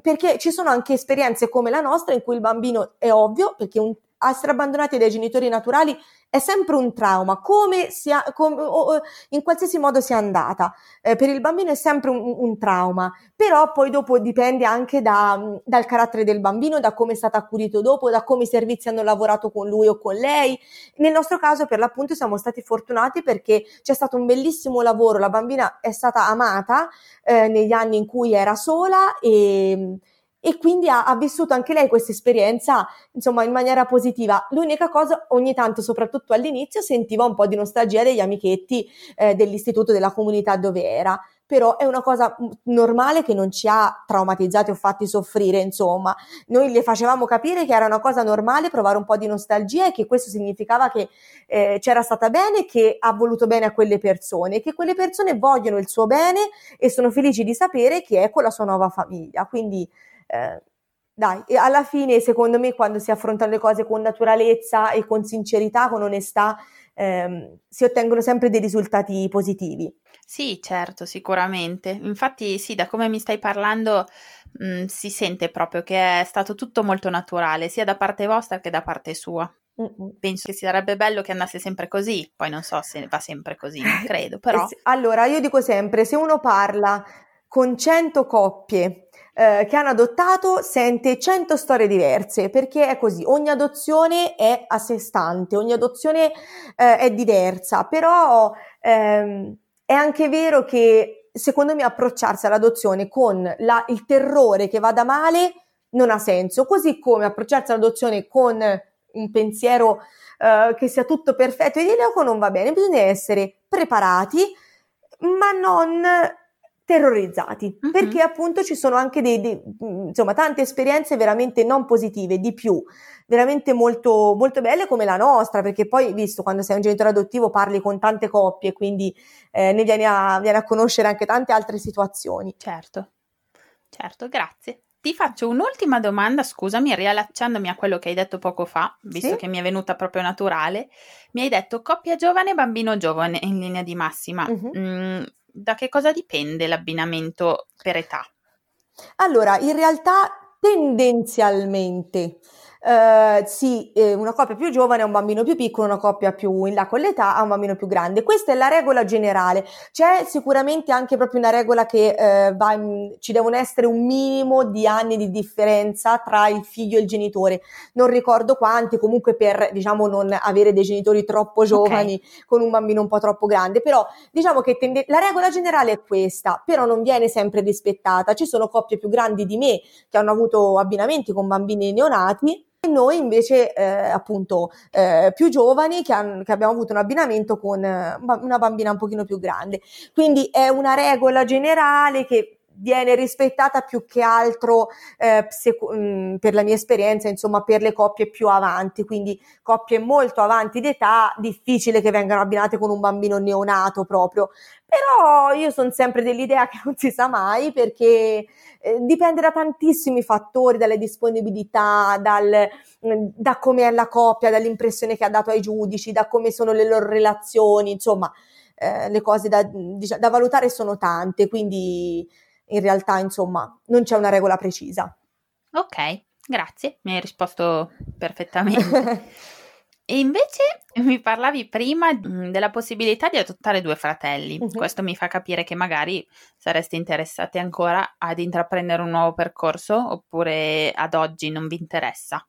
perché ci sono anche esperienze come la nostra in cui il bambino è ovvio, perché un, essere abbandonati dai genitori naturali è sempre un trauma, come, sia, come in qualsiasi modo sia andata. Eh, per il bambino è sempre un, un, trauma, però poi dopo dipende anche da, dal carattere del bambino, da come è stato accudito dopo, da come i servizi hanno lavorato con lui o con lei. Nel nostro caso, per l'appunto, siamo stati fortunati perché c'è stato un bellissimo lavoro, la bambina è stata amata eh, negli anni in cui era sola e e quindi ha, ha, vissuto anche lei questa esperienza insomma in maniera positiva l'unica cosa ogni tanto soprattutto all'inizio sentiva un po' di nostalgia degli amichetti eh, dell'istituto della comunità dove era però è una cosa normale che non ci ha traumatizzati o fatti soffrire, insomma. Noi le facevamo capire che era una cosa normale provare un po' di nostalgia e che questo significava che eh, c'era stata bene, che ha voluto bene a quelle persone, che quelle persone vogliono il suo bene e sono felici di sapere che è con la sua nuova famiglia. Quindi eh, dai, e alla fine secondo me quando si affrontano le cose con naturalezza e con sincerità, con onestà, ehm, si ottengono sempre dei risultati positivi. Sì, certo, sicuramente. Infatti, sì, da come mi stai parlando, mh, mm, si sente proprio che è stato tutto molto naturale, sia da parte vostra che da parte sua. Mm-mm. Penso che sarebbe bello che andasse sempre così, poi non so se va sempre così, credo, però. Allora, io dico sempre, se uno parla con 100 coppie eh, che hanno adottato sente 100 storie diverse perché è così, ogni adozione è a sé stante, ogni adozione eh, è diversa, però ehm, è anche vero che secondo me approcciarsi all'adozione con la, il terrore che vada male non ha senso, così come approcciarsi all'adozione con un pensiero uh, che sia tutto perfetto e idilliaco non va bene, bisogna essere preparati, ma non terrorizzati, uh-huh. perché appunto ci sono anche dei, dei, insomma, tante esperienze veramente non positive, di più, veramente molto, molto belle come la nostra, perché poi, visto, quando sei un genitore adottivo parli con tante coppie, quindi eh, ne vieni a, vieni a conoscere anche tante altre situazioni. Certo, certo, grazie. Ti faccio un'ultima domanda, scusami, riallacciandomi a quello che hai detto poco fa, visto sì? che mi è venuta proprio naturale. Mi hai detto coppia giovane, bambino giovane in linea di massima. Uh-huh. Mm, da che cosa dipende l'abbinamento per età? Allora, in realtà tendenzialmente eh, sì, eh, una coppia più giovane ha un bambino più piccolo, una coppia più in là con l'età ha un bambino più grande. Questa è la regola generale. C'è sicuramente anche proprio una regola che eh, va ci devono essere un minimo di anni di differenza tra il figlio e il genitore. Non ricordo quanti, comunque per diciamo non avere dei genitori troppo giovani okay. con un bambino un po' troppo grande, però diciamo che tende- la regola generale è questa, però non viene sempre rispettata. Ci sono coppie più grandi di me che hanno avuto abbinamenti con bambini neonati e noi invece eh, appunto eh, più giovani che, han, che, abbiamo avuto un abbinamento con eh, una bambina un pochino più grande. Quindi è una regola generale che viene rispettata più che altro eh, seco- mh, per la mia esperienza, insomma, per le coppie più avanti, quindi coppie molto avanti d'età, difficile che vengano abbinate con un bambino neonato proprio. Però io sono sempre dell'idea che non si sa mai perché eh, dipende da tantissimi fattori, dalle disponibilità, dal, da come è la coppia, dall'impressione che ha dato ai giudici, da come sono le loro relazioni, insomma, eh, le cose da, diciamo, da valutare sono tante, quindi in realtà, insomma, non c'è una regola precisa. Ok, grazie, mi hai risposto perfettamente. e invece mi parlavi prima mm, della possibilità di adottare due fratelli. Uh-huh. Questo mi fa capire che magari sareste interessati ancora ad intraprendere un nuovo percorso oppure ad oggi non vi interessa.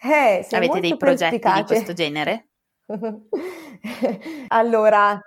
Eh, Avete dei progetti di questo genere? allora,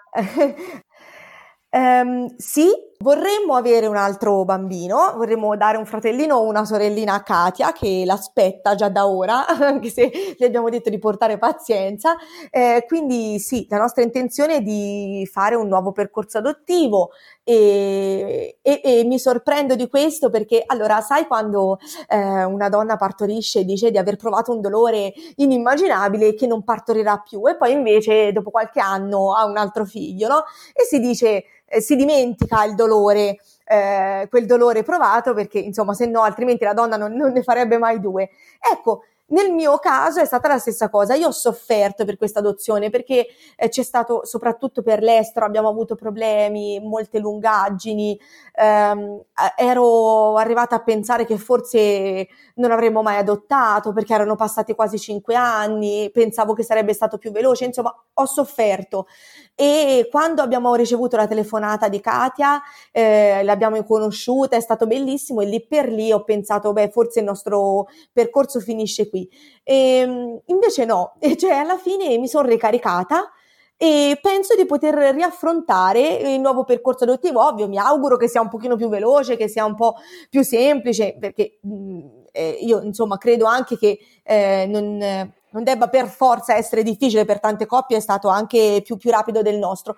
um, sì, Vorremmo avere un altro bambino, vorremmo dare un fratellino o una sorellina a Katia che l'aspetta già da ora, anche se le abbiamo detto di portare pazienza. Eh, quindi sì, la nostra intenzione è di fare un nuovo percorso adottivo e, e, e mi sorprendo di questo perché allora sai quando eh, una donna partorisce e dice di aver provato un dolore inimmaginabile che non partorirà più e poi invece dopo qualche anno ha un altro figlio, no? E si dice eh, si dimentica il dolore, eh, quel dolore provato perché insomma se no altrimenti la donna non, non ne farebbe mai due. Ecco, nel mio caso è stata la stessa cosa, io ho sofferto per questa adozione perché eh, c'è stato, soprattutto per l'estero, abbiamo avuto problemi, molte lungaggini, ehm, ero arrivata a pensare che forse non avremmo mai adottato perché erano passati quasi cinque anni, pensavo che sarebbe stato più veloce, insomma ho sofferto. E quando abbiamo ricevuto la telefonata di Katia, eh, l'abbiamo conosciuta, è stato bellissimo e lì per lì ho pensato, beh, forse il nostro percorso finisce qui. E, ehm, invece no, cioè alla fine mi sono ricaricata e penso di poter riaffrontare il nuovo percorso adottivo. Ovvio, mi auguro che sia un pochino più veloce, che sia un po' più semplice, perché mh, eh, io insomma credo anche che eh, non non debba per forza essere difficile per tante coppie, è stato anche più, più rapido del nostro.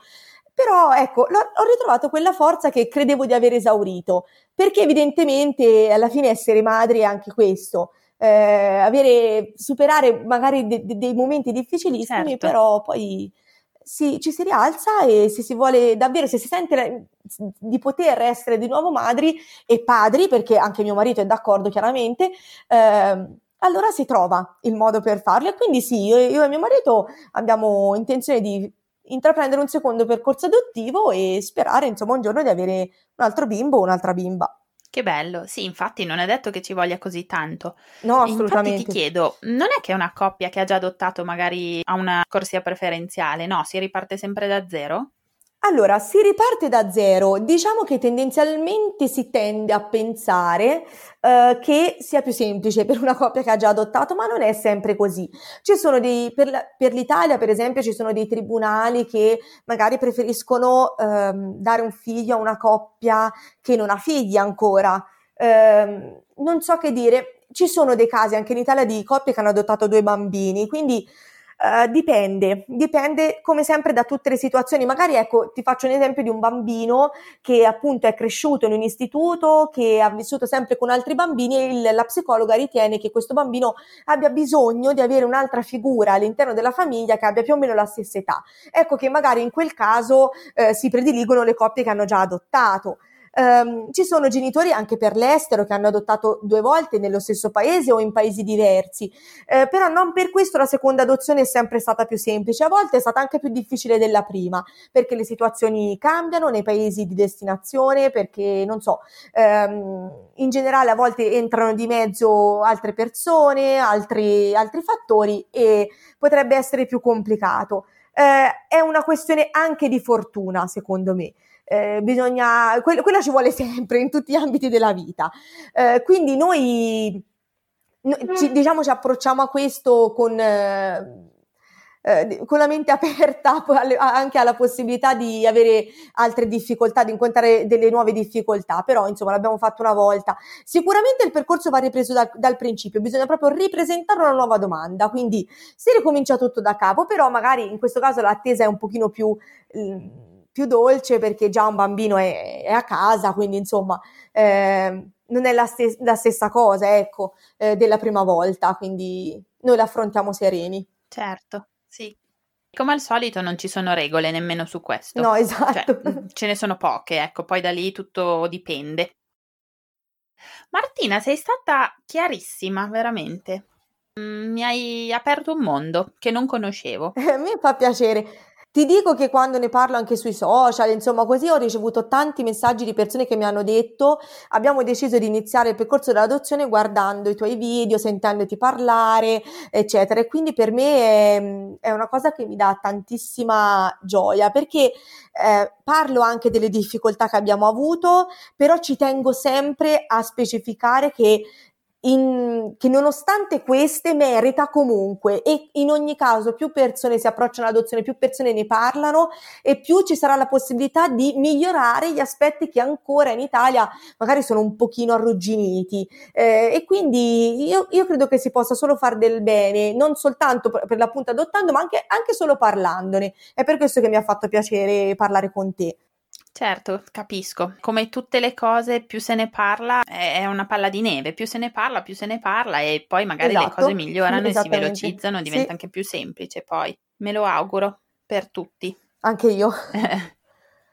Però ecco, ho ritrovato quella forza che credevo di aver esaurito, perché evidentemente alla fine essere madri è anche questo. Eh, avere, superare magari de- de- dei momenti difficilissimi, certo. però poi si, ci si rialza e se si vuole davvero, se si sente di poter essere di nuovo madri e padri, perché anche mio marito è d'accordo chiaramente, eh, allora si trova il modo per farlo. E quindi sì, io, io, e mio marito abbiamo intenzione di intraprendere un secondo percorso adottivo e sperare insomma un giorno di avere un altro bimbo o un'altra bimba. Che bello, sì, infatti non è detto che ci voglia così tanto. No, assolutamente. Infatti ti chiedo, non è che una coppia che ha già adottato magari ha una corsia preferenziale, no? Si riparte sempre da zero? Allora, si riparte da zero. Diciamo che tendenzialmente si tende a pensare uh, che sia più semplice per una coppia che ha già adottato, ma non è sempre così. Ci sono dei, per, per l'Italia, per esempio, ci sono dei tribunali che magari preferiscono uh, dare un figlio a una coppia che non ha figli ancora. Uh, non so che dire. Ci sono dei casi anche in Italia di coppie che hanno adottato due bambini, quindi Uh, dipende, dipende come sempre da tutte le situazioni. Magari ecco, ti faccio un esempio di un bambino che appunto è cresciuto in un istituto, che ha vissuto sempre con altri bambini e il, la psicologa ritiene che questo bambino abbia bisogno di avere un'altra figura all'interno della famiglia che abbia più o meno la stessa età. Ecco che magari in quel caso eh, si prediligono le coppie che hanno già adottato. Um, ci sono genitori anche per l'estero che hanno adottato due volte nello stesso paese o in paesi diversi, eh, però non per questo la seconda adozione è sempre stata più semplice, a volte è stata anche più difficile della prima, perché le situazioni cambiano nei paesi di destinazione, perché non so, ehm, in generale a volte entrano di mezzo altre persone, altri, altri fattori e potrebbe essere più complicato. Eh, è una questione anche di fortuna, secondo me eh, bisogna, que- quella ci vuole sempre in tutti gli ambiti della vita. Eh, quindi noi, noi ci, diciamo, ci approcciamo a questo con... Eh, eh con la mente aperta anche alla possibilità di avere altre difficoltà, di incontrare delle nuove difficoltà, però insomma l'abbiamo fatto una volta. Sicuramente il percorso va ripreso da, dal principio, bisogna proprio ripresentare una nuova domanda, quindi si ricomincia tutto da capo, però magari in questo caso l'attesa è un pochino più... Eh, più dolce perché già un bambino è, è a casa, quindi insomma eh, non è la, stes- la, stessa cosa, ecco, eh, della prima volta, quindi noi l'affrontiamo sereni. Certo, sì. Come al solito non ci sono regole nemmeno su questo. No, esatto. Cioè, ce ne sono poche, ecco, poi da lì tutto dipende. Martina, sei stata chiarissima, veramente. Mm, mi hai aperto un mondo che non conoscevo. Me fa piacere. Ti dico che quando ne parlo anche sui social, insomma, così ho ricevuto tanti messaggi di persone che mi hanno detto abbiamo deciso di iniziare il percorso dell'adozione guardando i tuoi video, sentendoti parlare, eccetera. E quindi per me è, è una cosa che mi dà tantissima gioia perché eh, parlo anche delle difficoltà che abbiamo avuto, però ci tengo sempre a specificare che in, che nonostante queste merita comunque e in ogni caso più persone si approcciano all'adozione, più persone ne parlano e più ci sarà la possibilità di migliorare gli aspetti che ancora in Italia magari sono un pochino arrugginiti eh, e quindi io, io, credo che si possa solo fare del bene, non soltanto per, per l'appunto adottando ma anche, anche solo parlandone. È per questo che mi ha fatto piacere parlare con te. Certo, capisco. Come tutte le cose, più se ne parla, è una palla di neve, più se ne parla, più se ne parla e poi magari esatto. le cose migliorano e si velocizzano, diventa sì. anche più semplice poi. Me lo auguro per tutti. Anche io.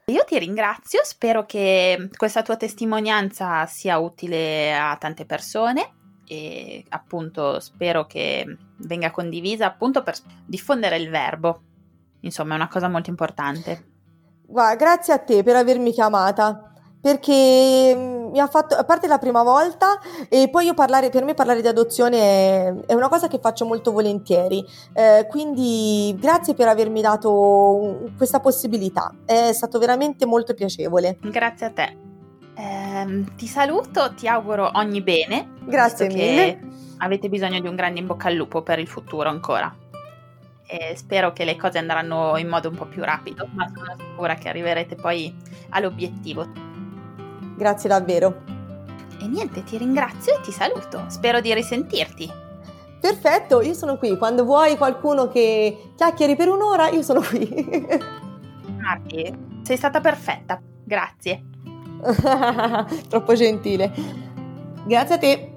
Io ti ringrazio, spero che questa tua testimonianza sia utile a tante persone e appunto spero che venga condivisa appunto per diffondere il verbo. Insomma, è una cosa molto importante. Guarda, grazie a te per avermi chiamata perché mm, mi ha fatto, a parte la prima volta, e poi io parlare, per me parlare di adozione è, è una cosa che faccio molto volentieri, eh, quindi grazie per avermi dato questa possibilità, è stato veramente molto piacevole. Grazie a te. Eh, ti saluto, ti auguro ogni bene. Grazie mille. avete bisogno di un grande in bocca al lupo per il futuro ancora e spero che le cose andranno in modo un po' più rapido, ma sono sicura che arriverete poi all'obiettivo. Grazie davvero. E niente, ti ringrazio e ti saluto. Spero di risentirti. Perfetto, io sono qui. Quando vuoi qualcuno che chiacchieri per un'ora, io sono qui. Marti, sei stata perfetta. Grazie. Troppo gentile. Grazie a te.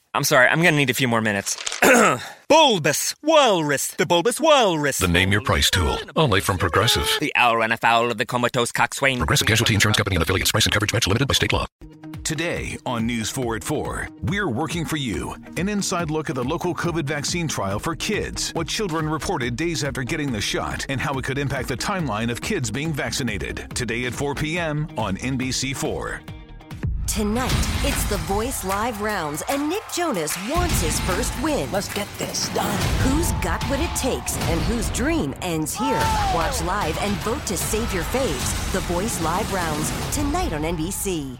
I'm sorry, I'm gonna need a few more minutes. bulbous Walrus, the Bulbous Walrus. The name your price tool, only from Progressive. The owl ran afoul of the comatose coxswain. Progressive Casualty Insurance Company and affiliates. Price and coverage match limited by state law. Today on News 4 at 4, we're working for you. An inside look at the local COVID vaccine trial for kids, what children reported days after getting the shot, and how it could impact the timeline of kids being vaccinated. Today at 4 p.m. on NBC4. Tonight, it's the Voice Live rounds, and Nick Jonas wants his first win. Let's get this done. Who's got what it takes and whose dream ends here? Watch live and vote to save your faves. The Voice Live rounds, tonight on NBC.